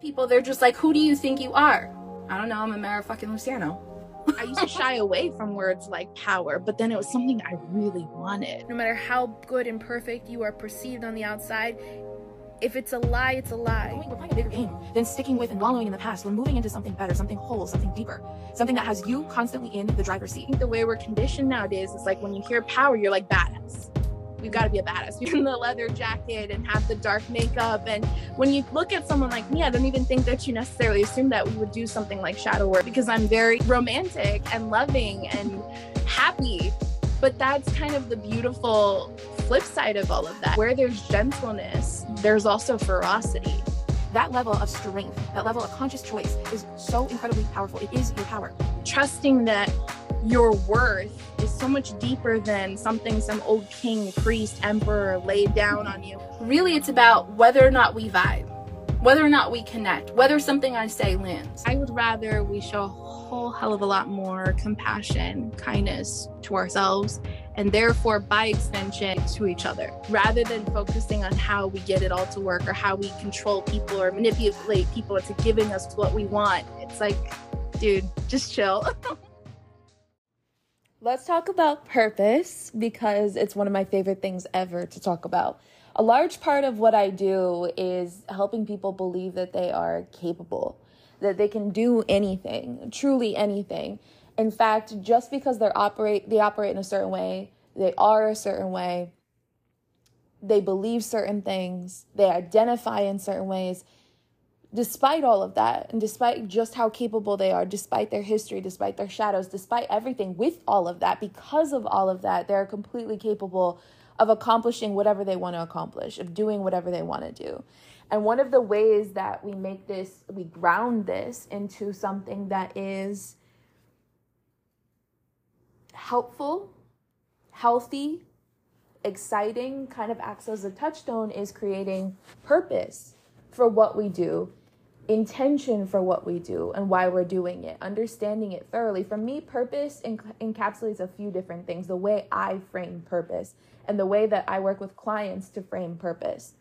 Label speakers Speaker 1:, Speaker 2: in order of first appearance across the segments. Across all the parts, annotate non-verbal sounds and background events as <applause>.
Speaker 1: people, they're just like, who do you think you are? I don't know, I'm Amara fucking Luciano.
Speaker 2: I used to shy away from words like power, but then it was something I really wanted.
Speaker 3: No matter how good and perfect you are perceived on the outside, if it's a lie, it's a lie.
Speaker 4: We're playing a bigger game than sticking with and wallowing in the past. We're moving into something better, something whole, something deeper, something that has you constantly in the driver's seat.
Speaker 2: I think the way we're conditioned nowadays is like when you hear power, you're like badass. We've got to be a badass. <laughs> You're in the leather jacket and have the dark makeup. And when you look at someone like me, I don't even think that you necessarily assume that we would do something like shadow work because I'm very romantic and loving and happy. But that's kind of the beautiful flip side of all of that. Where there's gentleness, there's also ferocity.
Speaker 4: That level of strength, that level of conscious choice is so incredibly powerful. It is your power.
Speaker 2: Trusting that your worth is so much deeper than something some old king, priest, emperor laid down on you.
Speaker 1: Really, it's about whether or not we vibe, whether or not we connect, whether something I say lands.
Speaker 2: I would rather we show a whole hell of a lot more compassion, kindness to ourselves, and therefore, by extension, to each other, rather than focusing on how we get it all to work or how we control people or manipulate people into giving us what we want. It's like, dude, just chill. <laughs>
Speaker 5: Let's talk about purpose because it's one of my favorite things ever to talk about. A large part of what I do is helping people believe that they are capable, that they can do anything, truly anything. In fact, just because they operate they operate in a certain way, they are a certain way, they believe certain things, they identify in certain ways, despite all of that, and despite just how capable they are, despite their history, despite their shadows, despite everything, with all of that, because of all of that, they're completely capable of accomplishing whatever they want to accomplish, of doing whatever they want to do. And one of the ways that we make this, we ground this into something that is helpful, healthy, exciting, kind of acts as a touchstone, is creating purpose for what we do intention for what we do and why we're doing it, understanding it thoroughly. For me, purpose enc- encapsulates a few different things the way I frame purpose and the way that I work with clients to frame purpose.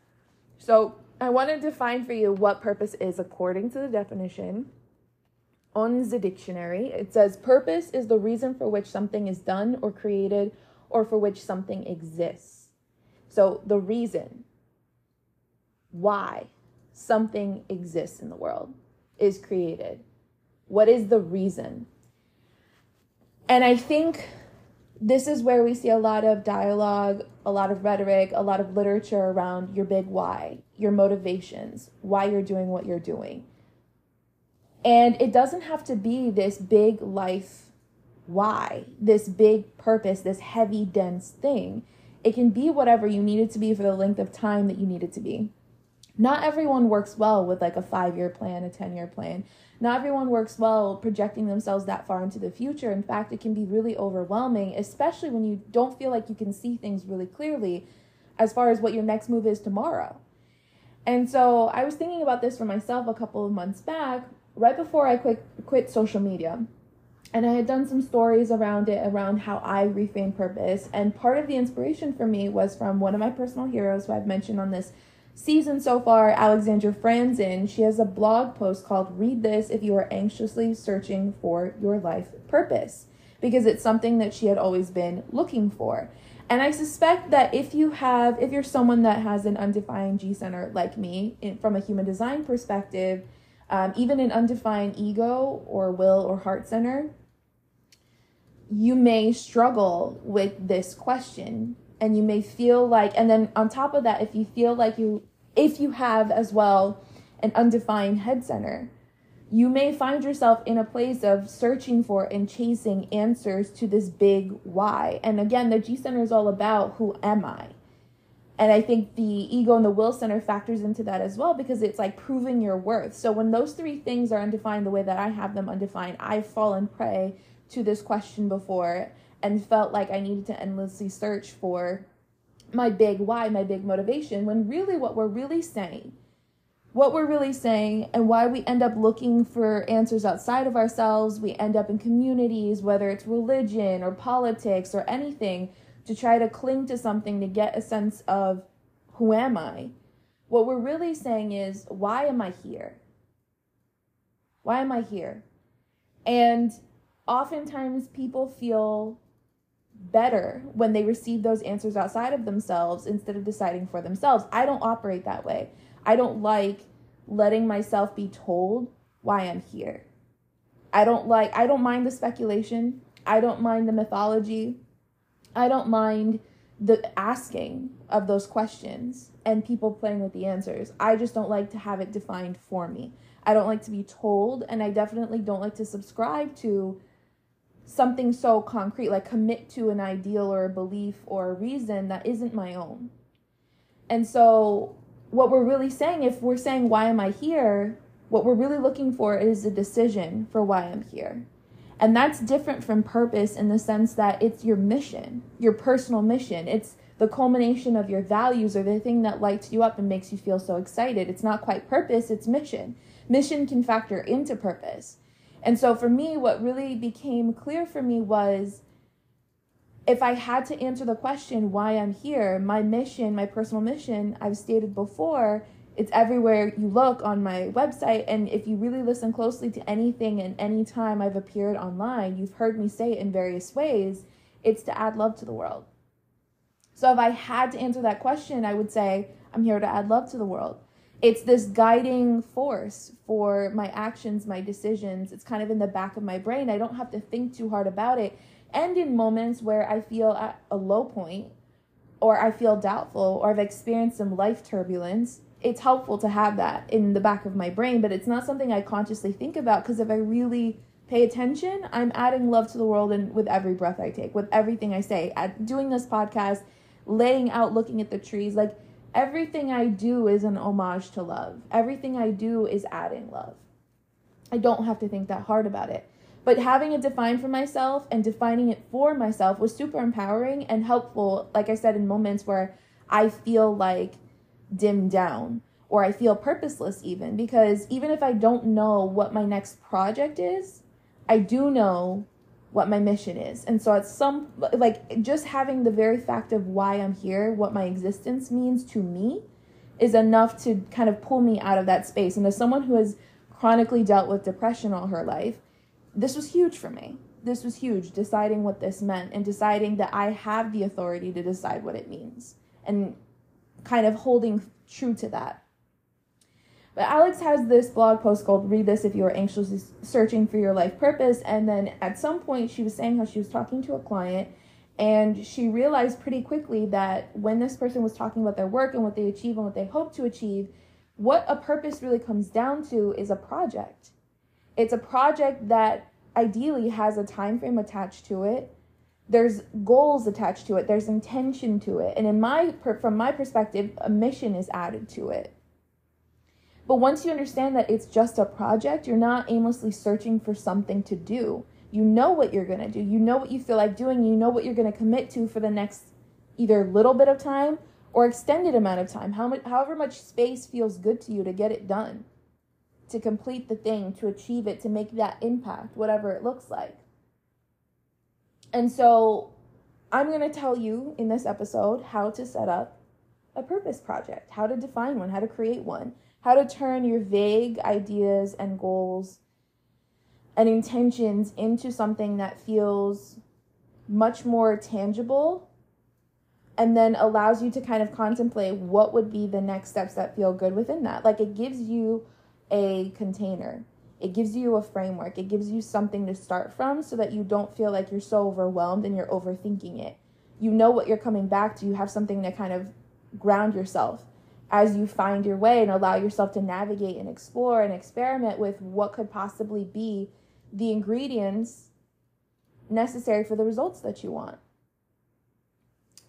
Speaker 5: So, I want to define for you what purpose is according to the definition on the dictionary. It says purpose is the reason for which something is done or created or for which something exists. So, the reason. Why? Something exists in the world, is created? What is the reason? And I think this is where we see a lot of dialogue, a lot of rhetoric, a lot of literature around your big why, your motivations, why you're doing what you're doing. And it doesn't have to be this big life why, this big purpose, this heavy, dense thing. It can be whatever you need it to be for the length of time that you need it to be not everyone works well with like a five year plan, a 10 year plan. Not everyone works well projecting themselves that far into the future. In fact, it can be really overwhelming, especially when you don't feel like you can see things really clearly as far as what your next move is tomorrow. And so I was thinking about this for myself a couple of months back, right before I quit, quit social media. And I had done some stories around it, around how I reframe purpose. And part of the inspiration for me was from one of my personal heroes who I've mentioned on this season so far, Alexandra Franzen, she has a blog post called Read This If You Are Anxiously Searching for Your Life Purpose, because it's something that she had always been looking for. And I suspect that if you have, if you're someone that has an undefined G center like me, in, from a human design perspective, um, even an undefined ego or will or heart center, you may struggle with this question and you may feel like and then on top of that if you feel like you if you have as well an undefined head center you may find yourself in a place of searching for and chasing answers to this big why. And again the g center is all about who am i? And i think the ego and the will center factors into that as well because it's like proving your worth. So when those three things are undefined the way that i have them undefined i've fallen prey to this question before and felt like I needed to endlessly search for my big why, my big motivation, when really what we're really saying, what we're really saying, and why we end up looking for answers outside of ourselves, we end up in communities, whether it's religion or politics or anything, to try to cling to something to get a sense of who am I? What we're really saying is, why am I here? Why am I here? And oftentimes people feel better when they receive those answers outside of themselves instead of deciding for themselves. I don't operate that way. I don't like letting myself be told why I'm here. I don't like I don't mind the speculation. I don't mind the mythology. I don't mind the asking of those questions and people playing with the answers. I just don't like to have it defined for me. I don't like to be told, and I definitely don't like to subscribe to something so concrete, like commit to an ideal or a belief or a reason that isn't my own. And so, what we're really saying, if we're saying, Why am I here? what we're really looking for is a decision for why I'm here. And that's different from purpose in the sense that it's your mission, your personal mission. It's the culmination of your values or the thing that lights you up and makes you feel so excited. It's not quite purpose, it's mission. Mission can factor into purpose. And so for me, what really became clear for me was if I had to answer the question why I'm here, my mission, my personal mission, I've stated before, it's everywhere you look on my website. And if you really listen closely to anything and any time I've appeared online, you've heard me say it in various ways. It's to add love to the world. So if I had to answer that question, I would say, I'm here to add love to the world. It's this guiding force for my actions, my decisions. It's kind of in the back of my brain. I don't have to think too hard about it. And in moments where I feel at a low point, or I feel doubtful, or I've experienced some life turbulence, it's helpful to have that in the back of my brain, but it's not something I consciously think about because if I really pay attention, I'm adding love to the world and with every breath I take, with everything I say. At doing this podcast, laying out, looking at the trees, like everything I do is an homage to love. Everything I do is adding love. I don't have to think that hard about it. But having it defined for myself and defining it for myself was super empowering and helpful, like I said, in moments where I feel like dimmed down or I feel purposeless even because even if I don't know what my next project is, I do know what my mission is. And so it's some like just having the very fact of why I'm here, what my existence means to me is enough to kind of pull me out of that space. And as someone who has chronically dealt with depression all her life, this was huge for me. This was huge, deciding what this meant and deciding that I have the authority to decide what it means. And kind of holding true to that. But Alex has this blog post called Read This If You Are Anxiously Searching for Your Life Purpose. And then at some point, she was saying how she was talking to a client and she realized pretty quickly that when this person was talking about their work and what they achieve and what they hope to achieve, what a purpose really comes down to is a project. It's a project that ideally has a time frame attached to it there's goals attached to it there's intention to it and in my from my perspective a mission is added to it but once you understand that it's just a project you're not aimlessly searching for something to do. You know what you're going to do. You know what you feel like doing you know what you're going to commit to for the next either little bit of time or extended amount of time. How much however much space feels good to you to get it done to complete the thing to achieve it to make that impact whatever it looks like. And so I'm going to tell you in this episode how to set up a purpose project, how to define one, how to create one, how to turn your vague ideas and goals and intentions into something that feels much more tangible and then allows you to kind of contemplate what would be the next steps that feel good within that. Like it gives you a container it gives you a framework, it gives you something to start from so that you don't feel like you're so overwhelmed and you're overthinking it. You know what you're coming back to, you have something to kind of ground yourself as you find your way and allow yourself to navigate and explore and experiment with what could possibly be the ingredients necessary for the results that you want.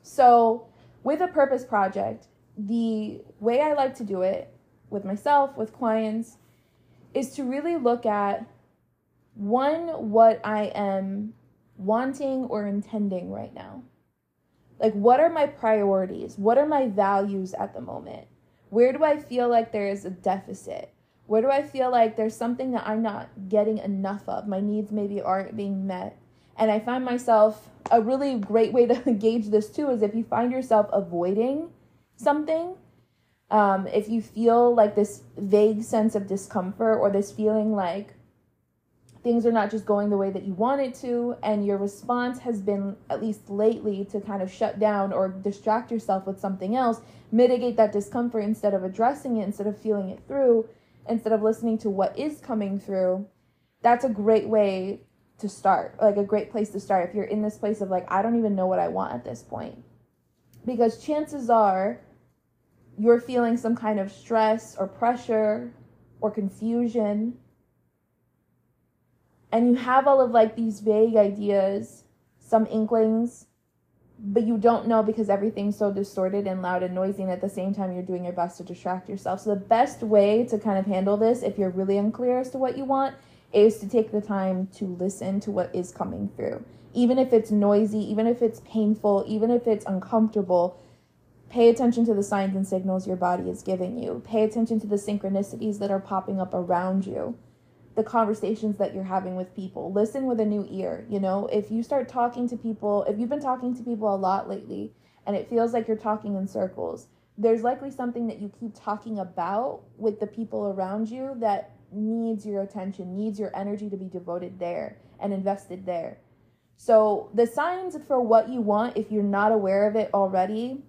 Speaker 5: So, with a purpose project, the way I like to do it with myself, with clients, is to really look at one, what I am wanting or intending right now. Like, what are my priorities? What are my values at the moment? Where do I feel like there is a deficit? Where do I feel like there's something that I'm not getting enough of? My needs maybe aren't being met. And I find myself a really great way to <laughs> gauge this too is if you find yourself avoiding something, um, if you feel like this vague sense of discomfort or this feeling like things are not just going the way that you want it to and your response has been at least lately to kind of shut down or distract yourself with something else mitigate that discomfort instead of addressing it instead of feeling it through instead of listening to what is coming through that's a great way to start like a great place to start if you're in this place of like i don't even know what i want at this point. Because chances are you're feeling some kind of stress or pressure or confusion and you have all of like these vague ideas, some inklings, but you don't know because everything's so distorted and loud and noisy, and at the same time, you're doing your best to distract yourself. So, the best way to kind of handle this, if you're really unclear as to what you want, is to take the time to listen to what is coming through. Even if it's noisy, even if it's painful, even if it's uncomfortable, pay attention to the signs and signals your body is giving you. Pay attention to the synchronicities that are popping up around you the conversations that you're having with people. Listen with a new ear. You know, if you start talking to people, if you've been talking to people a lot lately and it feels like you're talking in circles, there's likely something that you keep talking about with the people around you that needs your attention, needs your energy to be devoted there and invested there. So, the signs for what you want, if you're not aware of it already,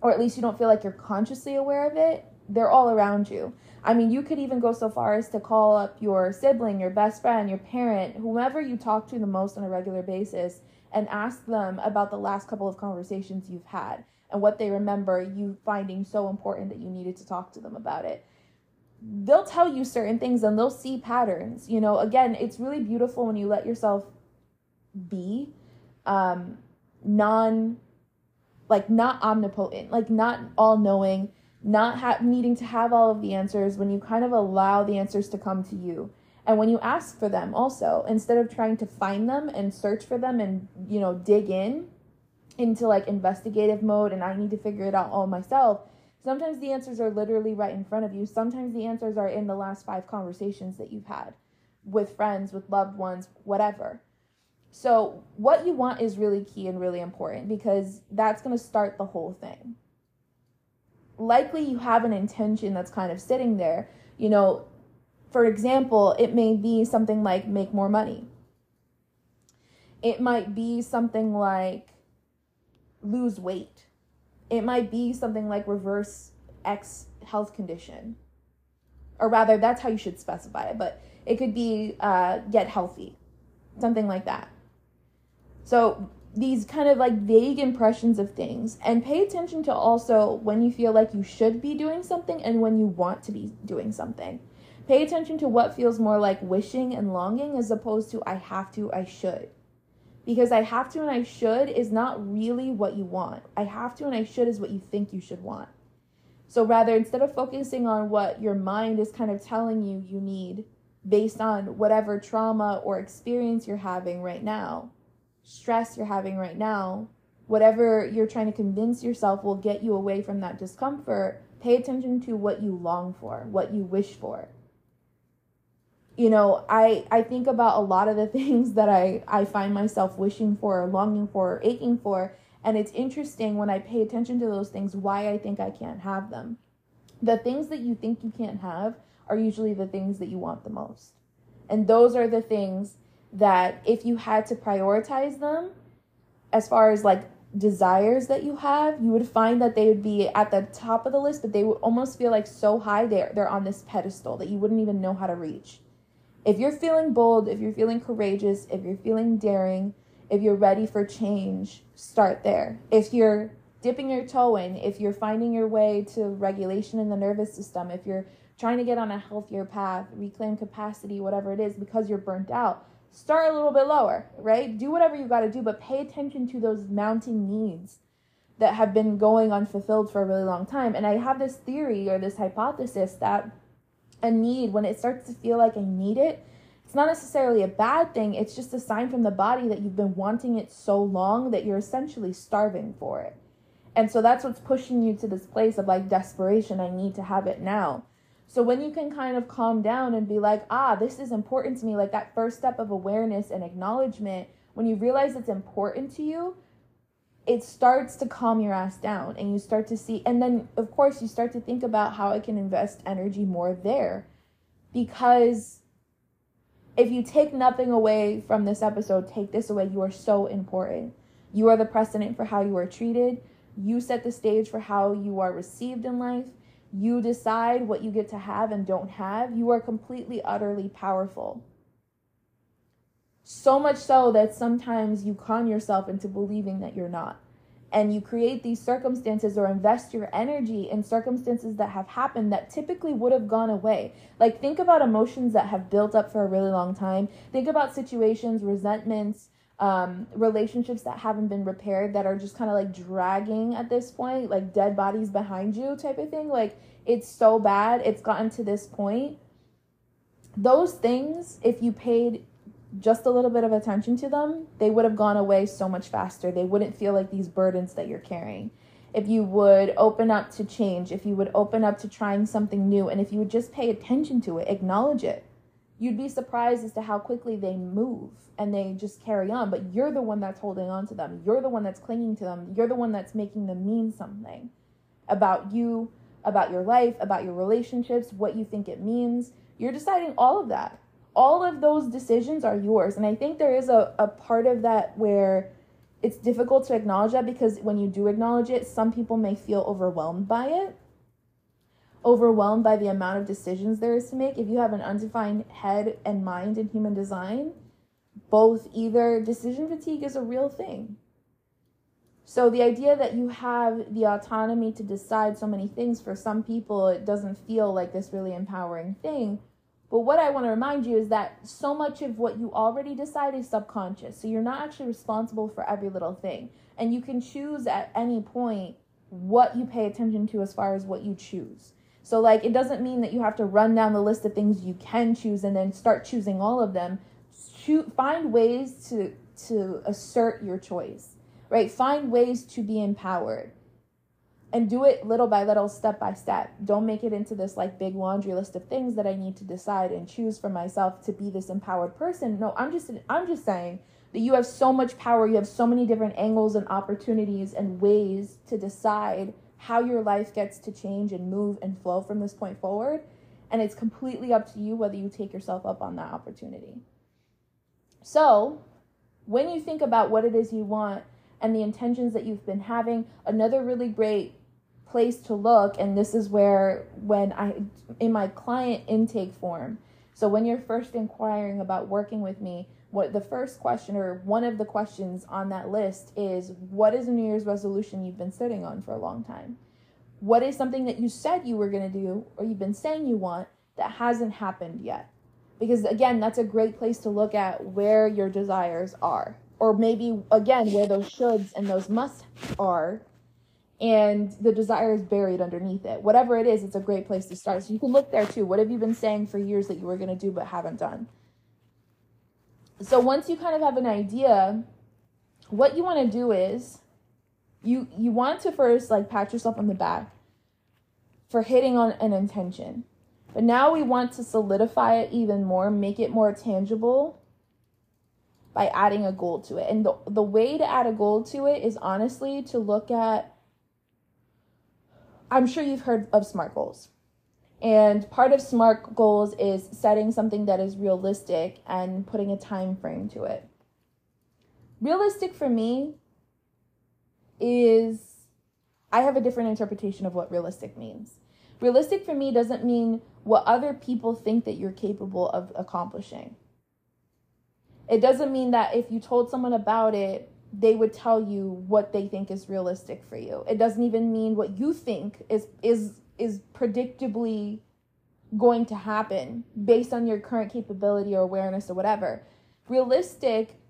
Speaker 5: or at least you don't feel like you're consciously aware of it, they're all around you. I mean, you could even go so far as to call up your sibling, your best friend, your parent, whomever you talk to the most on a regular basis, and ask them about the last couple of conversations you've had and what they remember you finding so important that you needed to talk to them about it. They'll tell you certain things and they'll see patterns. You know, again, it's really beautiful when you let yourself be um, non, like, not omnipotent, like, not all knowing not ha- needing to have all of the answers, when you kind of allow the answers to come to you. And when you ask for them also, instead of trying to find them and search for them and, you know, dig in into like investigative mode and I need to figure it out all myself, sometimes the answers are literally right in front of you. Sometimes the answers are in the last five conversations that you've had with friends, with loved ones, whatever. So, what you want is really key and really important because that's going to start the whole thing likely you have an intention that's kind of sitting there. You know, for example, it may be something like make more money. It might be something like lose weight. It might be something like reverse X health condition. Or rather, that's how you should specify it, but it could be uh, get healthy, something like that. So these kind of like vague impressions of things and pay attention to also when you feel like you should be doing something and when you want to be doing something. Pay attention to what feels more like wishing and longing as opposed to I have to, I should. Because I have to and I should is not really what you want. I have to and I should is what you think you should want. So rather, instead of focusing on what your mind is kind of telling you you need based on whatever trauma or experience you're having right now, stress you're having right now, whatever you're trying to convince yourself will get you away from that discomfort, pay attention to what you long for, what you wish for. You know, I I think about a lot of the <laughs> things that I I find myself wishing for, or longing for, or aching for, and it's interesting when I pay attention to those things why I think I can't have them. The things that you think you can't have are usually the things that you want the most. And those are the things that if you had to prioritize them as far as like desires that you have, you would find that they would be at the top of the list, but they would almost feel like so high they're they're on this pedestal that you wouldn't even know how to reach. If you're feeling bold, if you're feeling courageous, if you're feeling daring, if you're ready for change, start there. If you're dipping your toe in, if you're finding your way to regulation in the nervous system, if you're trying to get on a healthier path, reclaim capacity, whatever it is, because you're burnt out, start a little bit lower, right? Do whatever you got to do, but pay attention to those mounting needs that have been going unfulfilled for a really long time. And I have this theory or this hypothesis that a need, when it starts to feel like I need it, it's not necessarily a bad thing. It's just a sign from the body that you've been wanting it so long that you're essentially starving for it. And so that's what's pushing you to this place of like desperation. I need to have it now. So when you can kind of calm down and be like, ah, this is important to me, like that first step of awareness and acknowledgement, when you realize it's important to you, it starts to calm your ass down and you start to see and then of course you start to think about how I can invest energy more there because If you take nothing away from this episode, take this away. You are so important. You are the precedent for how you are treated. You set the stage for how you are received in life. You decide what you get to have and don't have. You are completely, utterly powerful. So much so that sometimes you con yourself into believing that you're not. And you create these circumstances or invest your energy in circumstances that have happened that typically would have gone away. Like, think about emotions that have built up for a really long time. Think about situations, resentments, um, relationships that haven't been repaired that are just kind of like dragging at this point, like dead bodies behind you type of thing. Like it's so bad, it's gotten to this point. Those things, if you paid just a little bit of attention to them, they would have gone away so much faster. They wouldn't feel like these burdens that you're carrying. If you would open up to change, if you would open up to trying something new, and if you would just pay attention to it, acknowledge it, you'd be surprised as to how quickly they move and they just carry on. But you're the one that's holding on to them. You're the one that's clinging to them. You're the one that's making them mean something about you, about your life, about your relationships, what you think it means. You're deciding all of that. All of those decisions are yours. And I think there is a, a part of that where it's difficult to acknowledge that because when you do acknowledge it, some people may feel overwhelmed by it overwhelmed by the amount of decisions there is to make, if you have an undefined head and mind in human design, both either decision fatigue is a real thing. So the idea that you have the autonomy to decide so many things for some people it doesn't feel like this really empowering thing. But what I want to remind you is that so much of what you already decide is subconscious. So you're not actually responsible for every little thing. And you can choose at any point what you pay attention to as far as what you choose. So, like, it doesn't mean that you have to run down the list of things you can choose and then start choosing all of them. Shoot, find ways to to assert your choice, right? Find ways to be empowered, and do it little by little, step by step. Don't make it into this like big laundry list of things that I need to decide and choose for myself to be this empowered person. No, I'm just I'm just saying that you have so much power. You have so many different angles and opportunities and ways to decide how your life gets to change and move and flow from this point forward. And it's completely up to you whether you take yourself up on that opportunity. So, when you think about what it is you want and the intentions that you've been having, another really great place to look, and this is where, when I, in my client intake form, so when you're first inquiring about working with me, what the first question or one of the questions on that list is what is a New Year's resolution you've been sitting on for a long time? What is something that you said you were going to do or you've been saying you want that hasn't happened yet? Because again, that's a great place to look at where your desires are. Or maybe again, where those shoulds and those musts are and the desire is buried underneath it. Whatever it is, it's a great place to start. So you can look there too. What have you been saying for years that you were going to do but haven't done? So once you kind of have an idea, what you want to do is you you want to first like pat yourself on the back for hitting on an intention. But now we want to solidify it even more, make it more tangible by adding a goal to it. And the, the way to add a goal to it is honestly to look at I'm sure you've heard of SMART goals. And part of SMART goals is setting something that is realistic and putting a time frame to it. Realistic for me is I have a different interpretation of what realistic means. Realistic for me doesn't mean what other people think that you're capable of accomplishing. It doesn't mean that if you told someone about it, they would tell you what they think is realistic for you. It doesn't even mean what you think is is is predictably going to happen based on your current capability or awareness or whatever. Realistic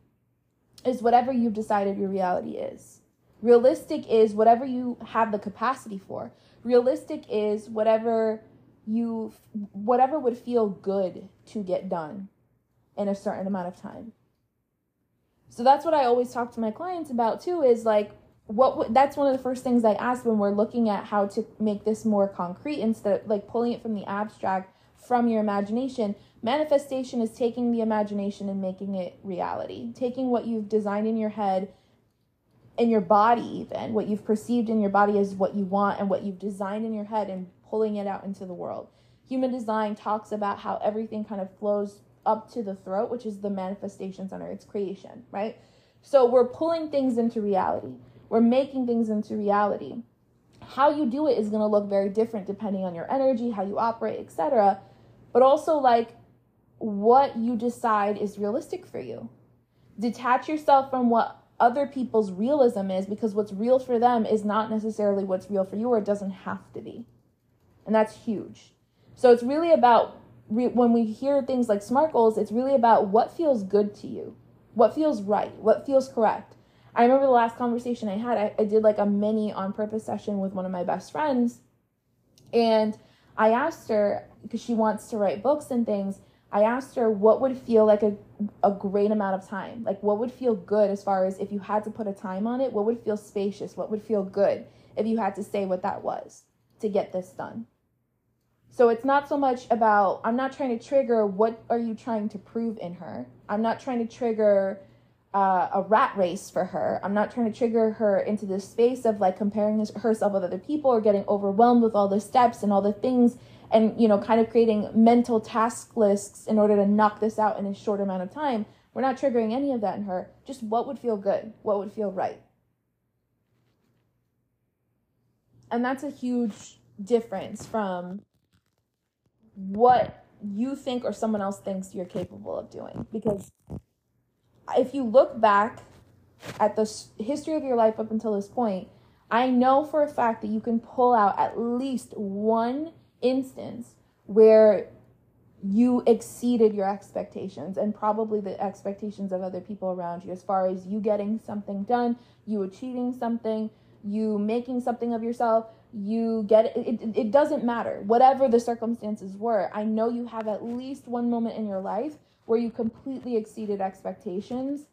Speaker 5: is whatever you've decided your reality is. Realistic is whatever you have the capacity for. Realistic is whatever you whatever would feel good to get done in a certain amount of time. So that's what I always talk to my clients about too is like what that's one of the first things I ask when we're looking at how to make this more concrete instead of like pulling it from the abstract from your imagination. Manifestation is taking the imagination and making it reality. Taking what you've designed in your head in your body even what you've perceived in your body as what you want and what you've designed in your head and pulling it out into the world. Human design talks about how everything kind of flows up to the throat, which is the manifestation center, it's creation, right? So we're pulling things into reality. We're making things into reality. How you do it is going to look very different depending on your energy, how you operate, etc. But also like what you decide is realistic for you. Detach yourself from what other people's realism is because what's real for them is not necessarily what's real for you or it doesn't have to be. And that's huge. So it's really about re- when we hear things like SMART goals, it's really about what feels good to you, what feels right, what feels correct. I remember the last conversation I had, I, I did like a mini on purpose session with one of my best friends. And I asked her, because she wants to write books and things, I asked her what would feel like a, a great amount of time. Like, what would feel good as far as if you had to put a time on it, what would feel spacious? What would feel good if you had to say what that was to get this done? So it's not so much about, I'm not trying to trigger what are you trying to prove in her. I'm not trying to trigger uh, a rat race for her. I'm not trying to trigger her into this space of like comparing herself with other people or getting overwhelmed with all the steps and all the things and, you know, kind of creating mental task lists in order to knock this out in a short amount of time. We're not triggering any of that in her. Just what would feel good, what would feel right. And that's a huge difference from what you think or someone else thinks you're capable of doing. Because if you look back at the history of your life up until this point, I know for a fact that you can pull out at least one instance where you exceeded your expectations and probably the expectations of other people around you. As far as you getting something done, you achieving something, you making something of yourself, you get it, it, it doesn't matter. Whatever the circumstances were i know you have at least one moment in your life where you completely exceeded expectations.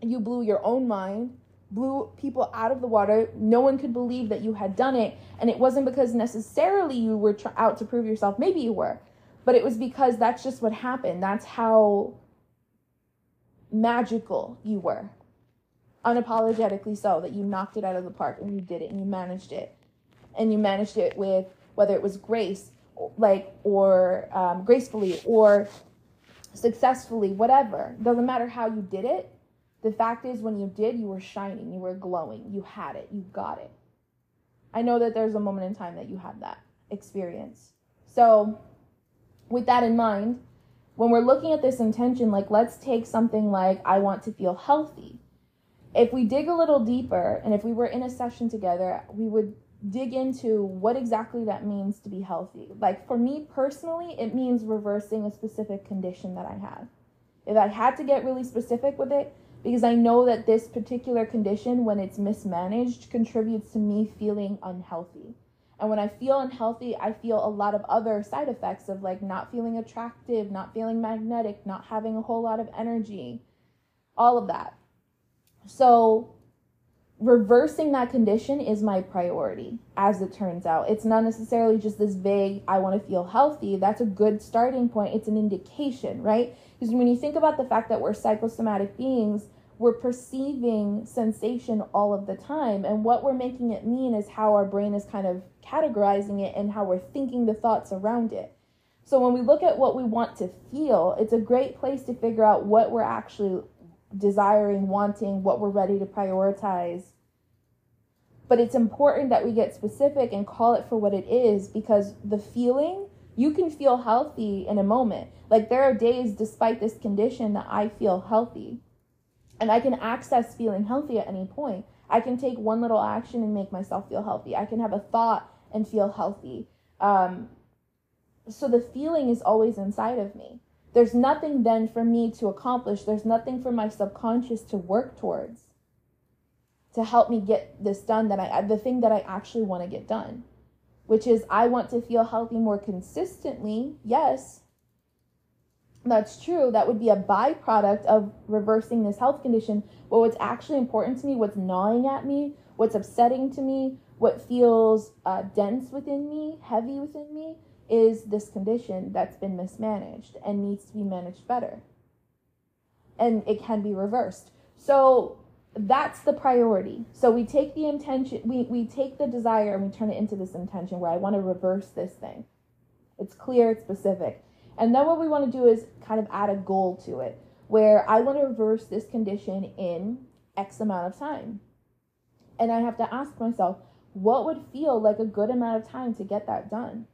Speaker 5: You blew your own mind blew people out of the water. No one could believe that you had done it. And it wasn't because necessarily you were tr- out to prove yourself. Maybe you were but it was because that's just what happened. That's how magical you were. Unapologetically so that you knocked it out of the park and you did it and you managed it. And you managed it with whether it was grace like or um, gracefully or successfully whatever. Doesn't matter how you did it. The fact is when you did you were shining you were glowing you had it you got it. I know that there's a moment in time that you had that experience. So with that in mind when we're looking at this intention like let's take something like i want to feel healthy. If we dig a little deeper and if we were in a session together we would dig into what exactly that means to be healthy. Like for me personally, it means reversing a specific condition that I have. If I had to get really specific with it, because I know that this particular condition, when it's mismanaged, contributes to me feeling unhealthy. And when I feel unhealthy, I feel a lot of other side effects of like not feeling attractive, not feeling magnetic, not having a whole lot of energy, all of that. So reversing that condition is my priority as it turns out. It's not necessarily just this vague i want to feel healthy. That's a good starting point. It's an indication right? Because when you think about the fact that we're psychosomatic beings we're perceiving sensation all of the time. And what we're making it mean is how our brain is kind of categorizing it and how we're thinking the thoughts around it. So when we look at what we want to feel it's a great place to figure out what we're actually desiring, wanting, what we're ready to prioritize. But it's important that we get specific and call it for what it is because the feeling, you can feel healthy in a moment. Like there are days, despite this condition, that I feel healthy. And I can access feeling healthy at any point. I can take one little action and make myself feel healthy. I can have a thought and feel healthy. Um, so the feeling is always inside of me. There's nothing then for me to accomplish. There's nothing for my subconscious to work towards to help me get this done that I the thing that I actually want to get done, which is I want to feel healthy more consistently. Yes. That's true. That would be a byproduct of reversing this health condition. But what's actually important to me, what's gnawing at me, what's upsetting to me, what feels uh, dense within me, heavy within me, is this condition that's been mismanaged and needs to be managed better. And it can be reversed. So that's the priority. So we take the intention, we, we take the desire and we turn it into this intention where I want to reverse this thing. It's clear, it's specific. And then what we want to do is kind of add a goal to it where I want to reverse this condition in X amount of time. And I have to ask myself, what would feel like a good amount of time to get that done?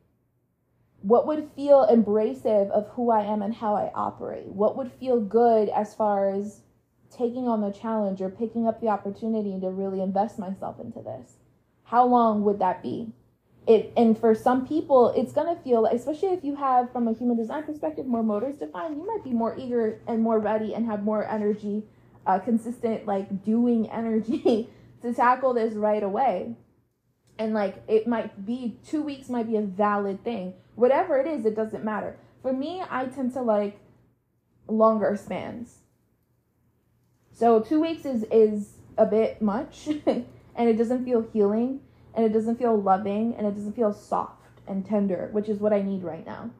Speaker 5: What would feel embracive of who I am and how I operate? What would feel good as far as taking on the challenge or picking up the opportunity to really invest myself into this? How long would that be? It, and for some people, it's gonna feel, especially if you have, from a human design perspective, more motors defined, you might be more eager and more ready and have more energy, uh, consistent, like doing <laughs> energy to tackle this right away and like it might be two weeks might be a valid thing whatever it is it doesn't matter for me i tend to like longer spans so two weeks is is a bit much <laughs> and it doesn't feel healing and it doesn't feel loving and it doesn't feel soft and tender which is what i need right now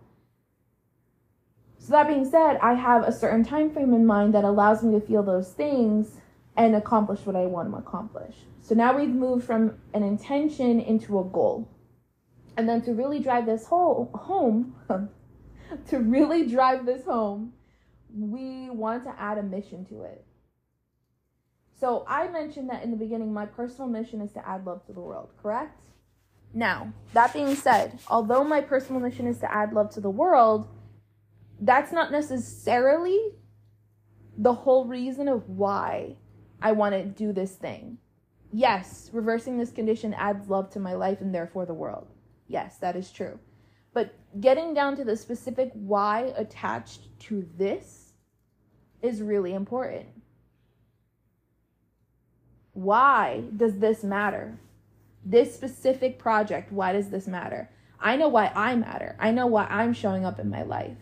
Speaker 5: so that being said i have a certain time frame in mind that allows me to feel those things and accomplish what i want to accomplish so now we've moved from an intention into a goal. And then to really drive this whole home, <laughs> to really drive this home, we want to add a mission to it. So I mentioned that in the beginning, my personal mission is to add love to the world, correct? Now, that being said, although my personal mission is to add love to the world, that's not necessarily the whole reason of why I want to do this thing. Yes, reversing this condition adds love to my life and therefore the world. Yes, that is true. But getting down to the specific why attached to this is really important. Why does this matter? This specific project, why does this matter? I know why I matter. I know why I'm showing up in my life.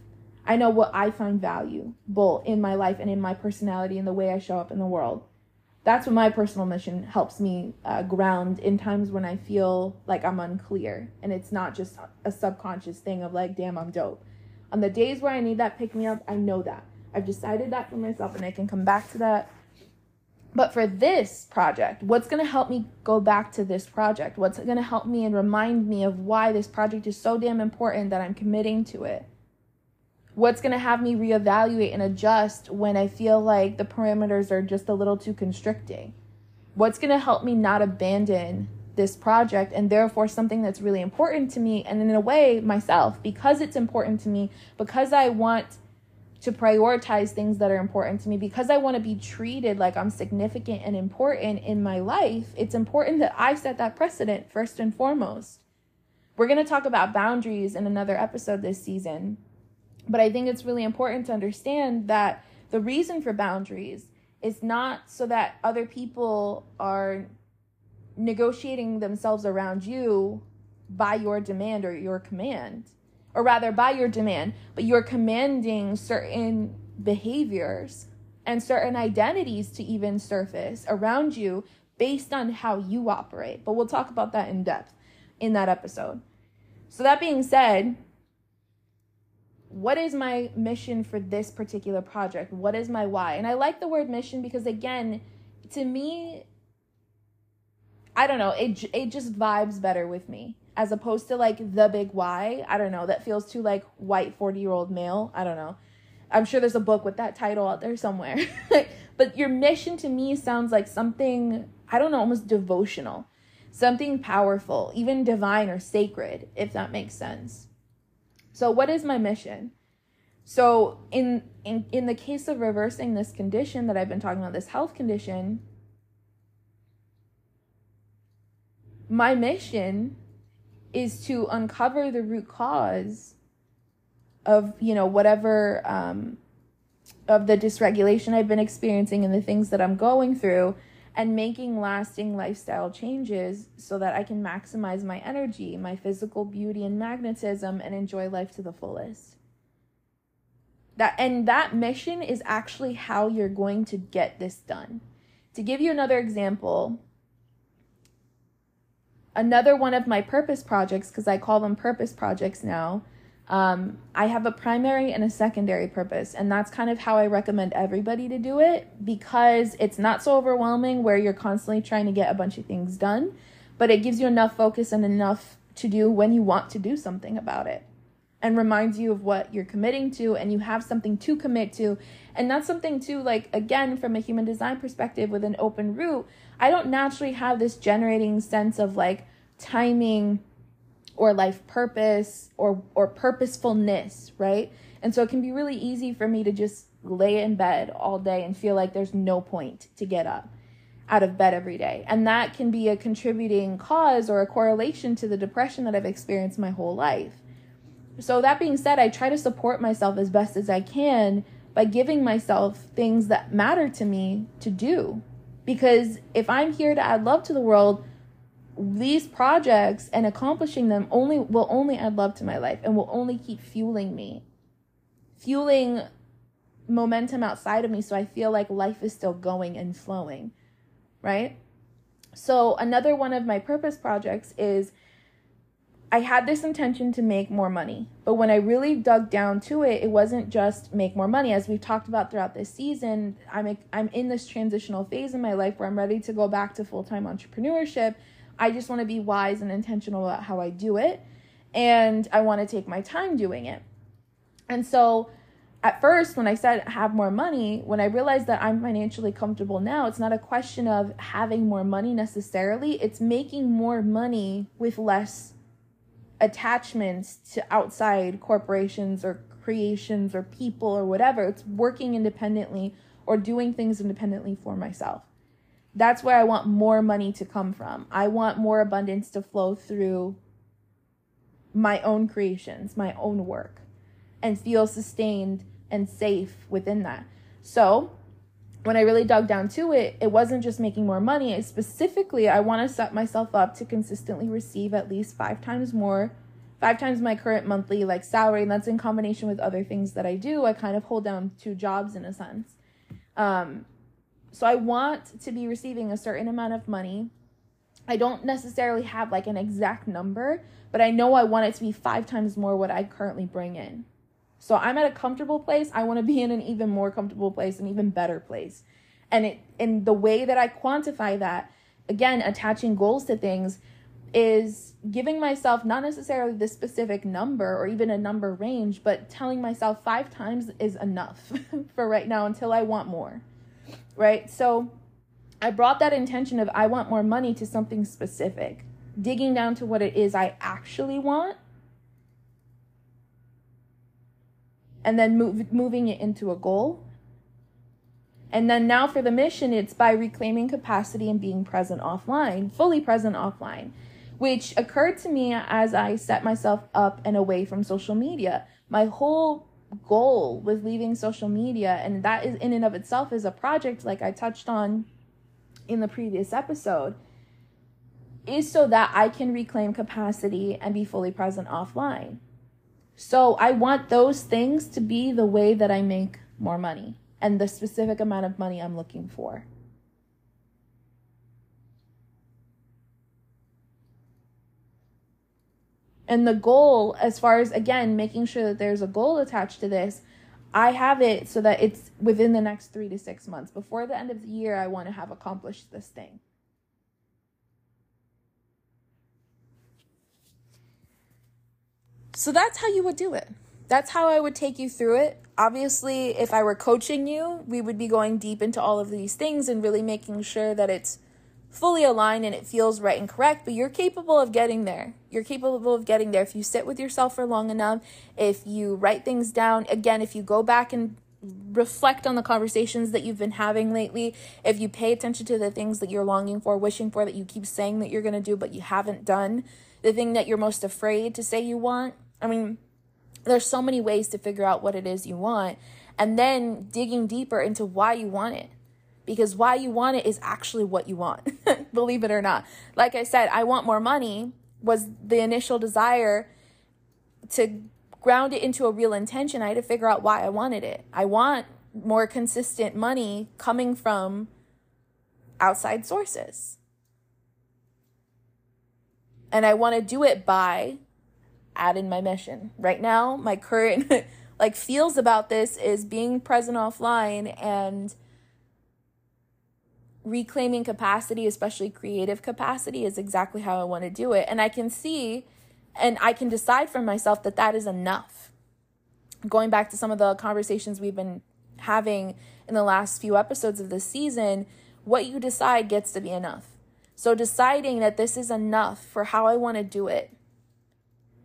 Speaker 5: I know what I find valuable in my life and in my personality and the way I show up in the world that's what my personal mission helps me uh, ground in times when I feel like I'm unclear and it's not just a subconscious thing of like, damn, I'm dope. On the days where I need that pick me up, I know that. I've decided that for myself and I can come back to that. But for this project, what's going to help me go back to this project? What's going to help me and remind me of why this project is so damn important that I'm committing to it? what's going to have me reevaluate and adjust when I feel like the parameters are just a little too constricting? What's going to help me not abandon this project and therefore something that's really important to me and in a way myself because it's important to me because I want to prioritize things that are important to me because I want to be treated like I'm significant and important in my life it's important that I set that precedent first and foremost. We're going to talk about boundaries in another episode this season but I think it's really important to understand that the reason for boundaries is not so that other people are negotiating themselves around you by your demand or your command, or rather by your demand, but you're commanding certain behaviors and certain identities to even surface around you based on how you operate. But we'll talk about that in depth in that episode. So, that being said, what is my mission for this particular project? What is my why? And I like the word mission because again, to me I don't know, it it just vibes better with me as opposed to like the big why. I don't know, that feels too like white 40-year-old male. I don't know. I'm sure there's a book with that title out there somewhere. <laughs> but your mission to me sounds like something I don't know, almost devotional. Something powerful, even divine or sacred, if that makes sense. So what is my mission? So in in in the case of reversing this condition that I've been talking about, this health condition, my mission is to uncover the root cause of you know whatever um, of the dysregulation I've been experiencing and the things that I'm going through and making lasting lifestyle changes so that I can maximize my energy, my physical beauty and magnetism and enjoy life to the fullest. That and that mission is actually how you're going to get this done. To give you another example, another one of my purpose projects because I call them purpose projects now um, I have a primary and a secondary purpose, and that's kind of how I recommend everybody to do it because it's not so overwhelming where you're constantly trying to get a bunch of things done, but it gives you enough focus and enough to do when you want to do something about it. and reminds you of what you're committing to and you have something to commit to and that's something too like again from a human design perspective with an open root i don't naturally have this generating sense of like timing or life purpose or or purposefulness right and so it can be really easy for me to just lay in bed all day and feel like there's no point to get up out of bed every day. And that can be a contributing cause or a correlation to the depression that I've experienced my whole life. So, that being said, I try to support myself as best as I can by giving myself things that matter to me to do. Because if I'm here to add love to the world, these projects and accomplishing them only will only add love to my life and will only keep fueling me fueling momentum outside of me. So i feel like life is still going and flowing right? So another one of my purpose projects is I had this intention to make more money, but when I really dug down to it, it wasn't just make more money. As we've talked about throughout this season, I'm I'm in this transitional phase in my life where I'm ready to go back to full-time entrepreneurship. I just want to be wise and intentional about how I do it, and I want to take my time doing it. And so at first when I said have more money, when I realized that I'm financially comfortable now, it's not a question of having more money necessarily, it's making more money with less attachments to outside corporations or creations or people or whatever. It's working independently or doing things independently for myself. That's where I want more money to come from. I want more abundance to flow through my own creations, my own work, and feel sustained and safe within that. So, when I really dug down to it, it wasn't just making more money. It specifically, I want to set myself up to consistently receive at least five times more, five times my current monthly like salary, and that's in combination with other things that I do. I kind of hold down two jobs in a sense. Um, so I want to be receiving a certain amount of money. I don't necessarily have like an exact number, but I know I want it to be five times more what I currently bring in. So I'm at a comfortable place. I want to be in an even more comfortable place, an even better place. And it and the way that I quantify that, again, attaching goals to things is giving myself not necessarily the specific number or even a number range, but telling myself five times is enough <laughs> for right now until I want more. Right? So I brought that intention of I want more money to something specific, digging down to what it is I actually want and then move, moving it into a goal. And then now for the mission, it's by reclaiming capacity and being present offline, fully present offline, which occurred to me as I set myself up and away from social media. My whole goal with leaving social media, and that is in and of itself is a project like I touched on in the previous episode, is so that I can reclaim capacity and be fully present offline. So I want those things to be the way that I make more money and the specific amount of money I'm looking for. And the goal, as far as again, making sure that there's a goal attached to this, I have it so that it's within the next three to six months. Before the end of the year, I want to have accomplished this thing. So that's how you would do it. That's how I would take you through it. Obviously, if I were coaching you, we would be going deep into all of these things and really making sure that it's fully aligned and it feels right and correct, but you're capable of getting there. You're capable of getting there if you sit with yourself for long enough, if you write things down. Again, if you go back and reflect on the conversations that you've been having lately, if you pay attention to the things that you're longing for, wishing for, that you keep saying that you're going to do, but you haven't done, the thing that you're most afraid to say you want, I mean, there's so many ways to figure out what it is you want and then digging deeper into why you want it. Because why you want it is actually what you want, <laughs> believe it or not. Like I said, I want more money was the initial desire to ground it into a real intention. I had to figure out why I wanted it. I want more consistent money coming from outside sources. And I want to do it by add in my mission. Right now, my current <laughs> like feels about this is being present offline and reclaiming capacity, especially creative capacity is exactly how I want to do it. And I can see and I can decide for myself that that is enough. Going back to some of the conversations we've been having in the last few episodes of this season, what you decide gets to be enough. So deciding that this is enough for how I want to do it,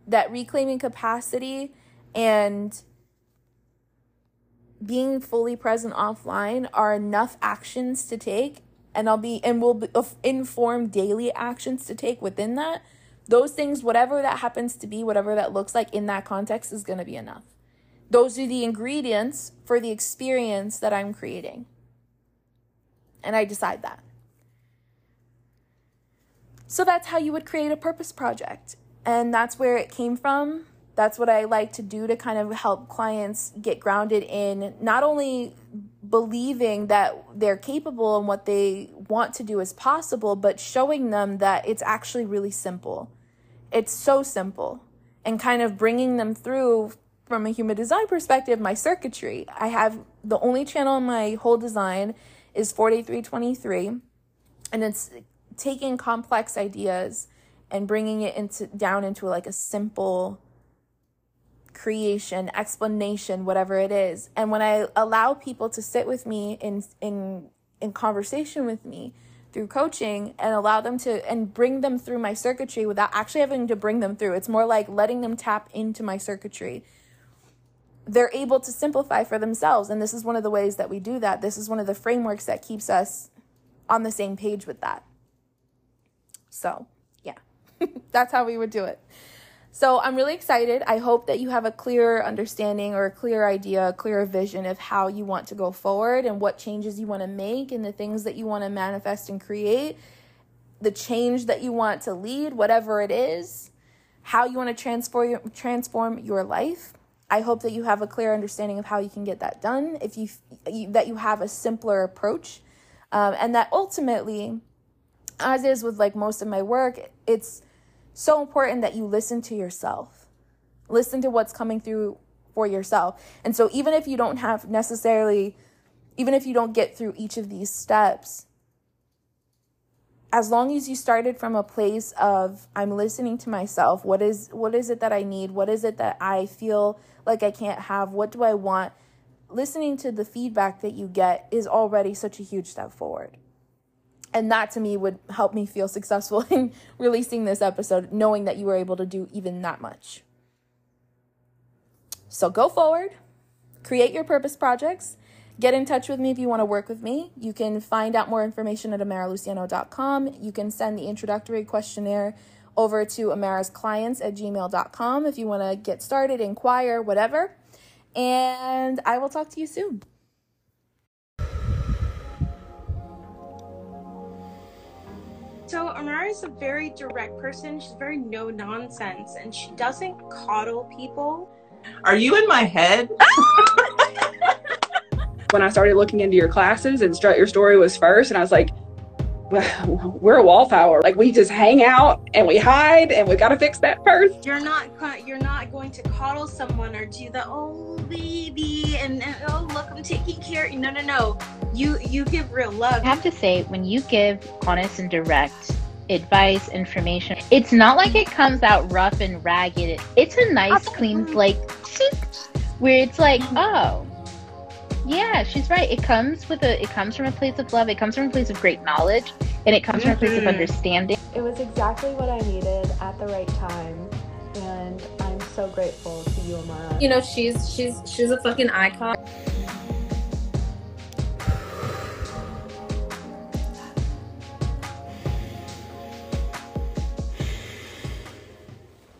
Speaker 5: that reclaiming capacity and being fully present offline are enough actions to take and I'll be and will be, inform daily actions to take within that. Those things, whatever that happens to be, whatever that looks like in that context, is going to be enough. Those are the ingredients for the experience that I'm creating. And I decide that. So that's how you would create a purpose project. And that's where it came from. That's what I like to do to kind of help clients get grounded in not only believing that they're capable and what they want to do is possible, but showing them that it's actually really simple. It's so simple. And kind of bringing them through from a human design perspective, my circuitry. I have the only channel in my whole design is 4323, and it's taking complex ideas and bringing it into down into like a simple creation, explanation, whatever it is. And when I allow people to sit with me in in in conversation with me through coaching and allow them to and bring them through my circuitry without actually having to bring them through. It's more like letting them tap into my circuitry. They're able to simplify for themselves and this is one of the ways that we do that. This is one of the frameworks that keeps us on the same page with that. So. <laughs> That's how we would do it. So I'm really excited. I hope that you have a clear understanding or a clear idea, a clear vision of how you want to go forward and what changes you want to make and the things that you want to manifest and create, the change that you want to lead, whatever it is, how you want to transform your, transform your life. I hope that you have a clear understanding of how you can get that done. If you that you have a simpler approach, um, and that ultimately, as is with like most of my work, it's so important that you listen to yourself. Listen to what's coming through for yourself. And so even if you don't have necessarily even if you don't get through each of these steps, as long as you started from a place of I'm listening to myself, what is what is it that I need? What is it that I feel like I can't have? What do I want? Listening to the feedback that you get is already such a huge step forward. And that to me would help me feel successful <laughs> in releasing this episode, knowing that you were able to do even that much. So go forward, create your purpose projects. Get in touch with me if you want to work with me. You can find out more information at amaraluciano.com. You can send the introductory questionnaire over to amarasclients at gmail.com if you want to get started, inquire, whatever. And I will talk to you soon.
Speaker 6: So Amara is a very direct person. She's very no nonsense, and she doesn't coddle people.
Speaker 7: Are you in my head? <laughs>
Speaker 8: when I started looking into your classes and Strut Your Story was first, and I was like, well, <laughs> we're a wallflower. Like we just hang out and we hide, and we got to fix that first.
Speaker 6: You're not you're not going to coddle someone or do the oh baby and, and oh look I'm taking care. No no no you you give real love.
Speaker 9: I have to say, when you give honest and direct advice, information, it's not like it comes out rough and ragged. It's a nice, clean, like where it's like, mm-hmm. oh, yeah, she's right. It comes with a, it comes from a place of love. It comes from a place of great knowledge, and it comes mm-hmm. from a place of mm-hmm. understanding.
Speaker 10: It was exactly what I needed at the right time, and I'm so grateful to you, Amara.
Speaker 1: You know, she's she's she's a fucking icon.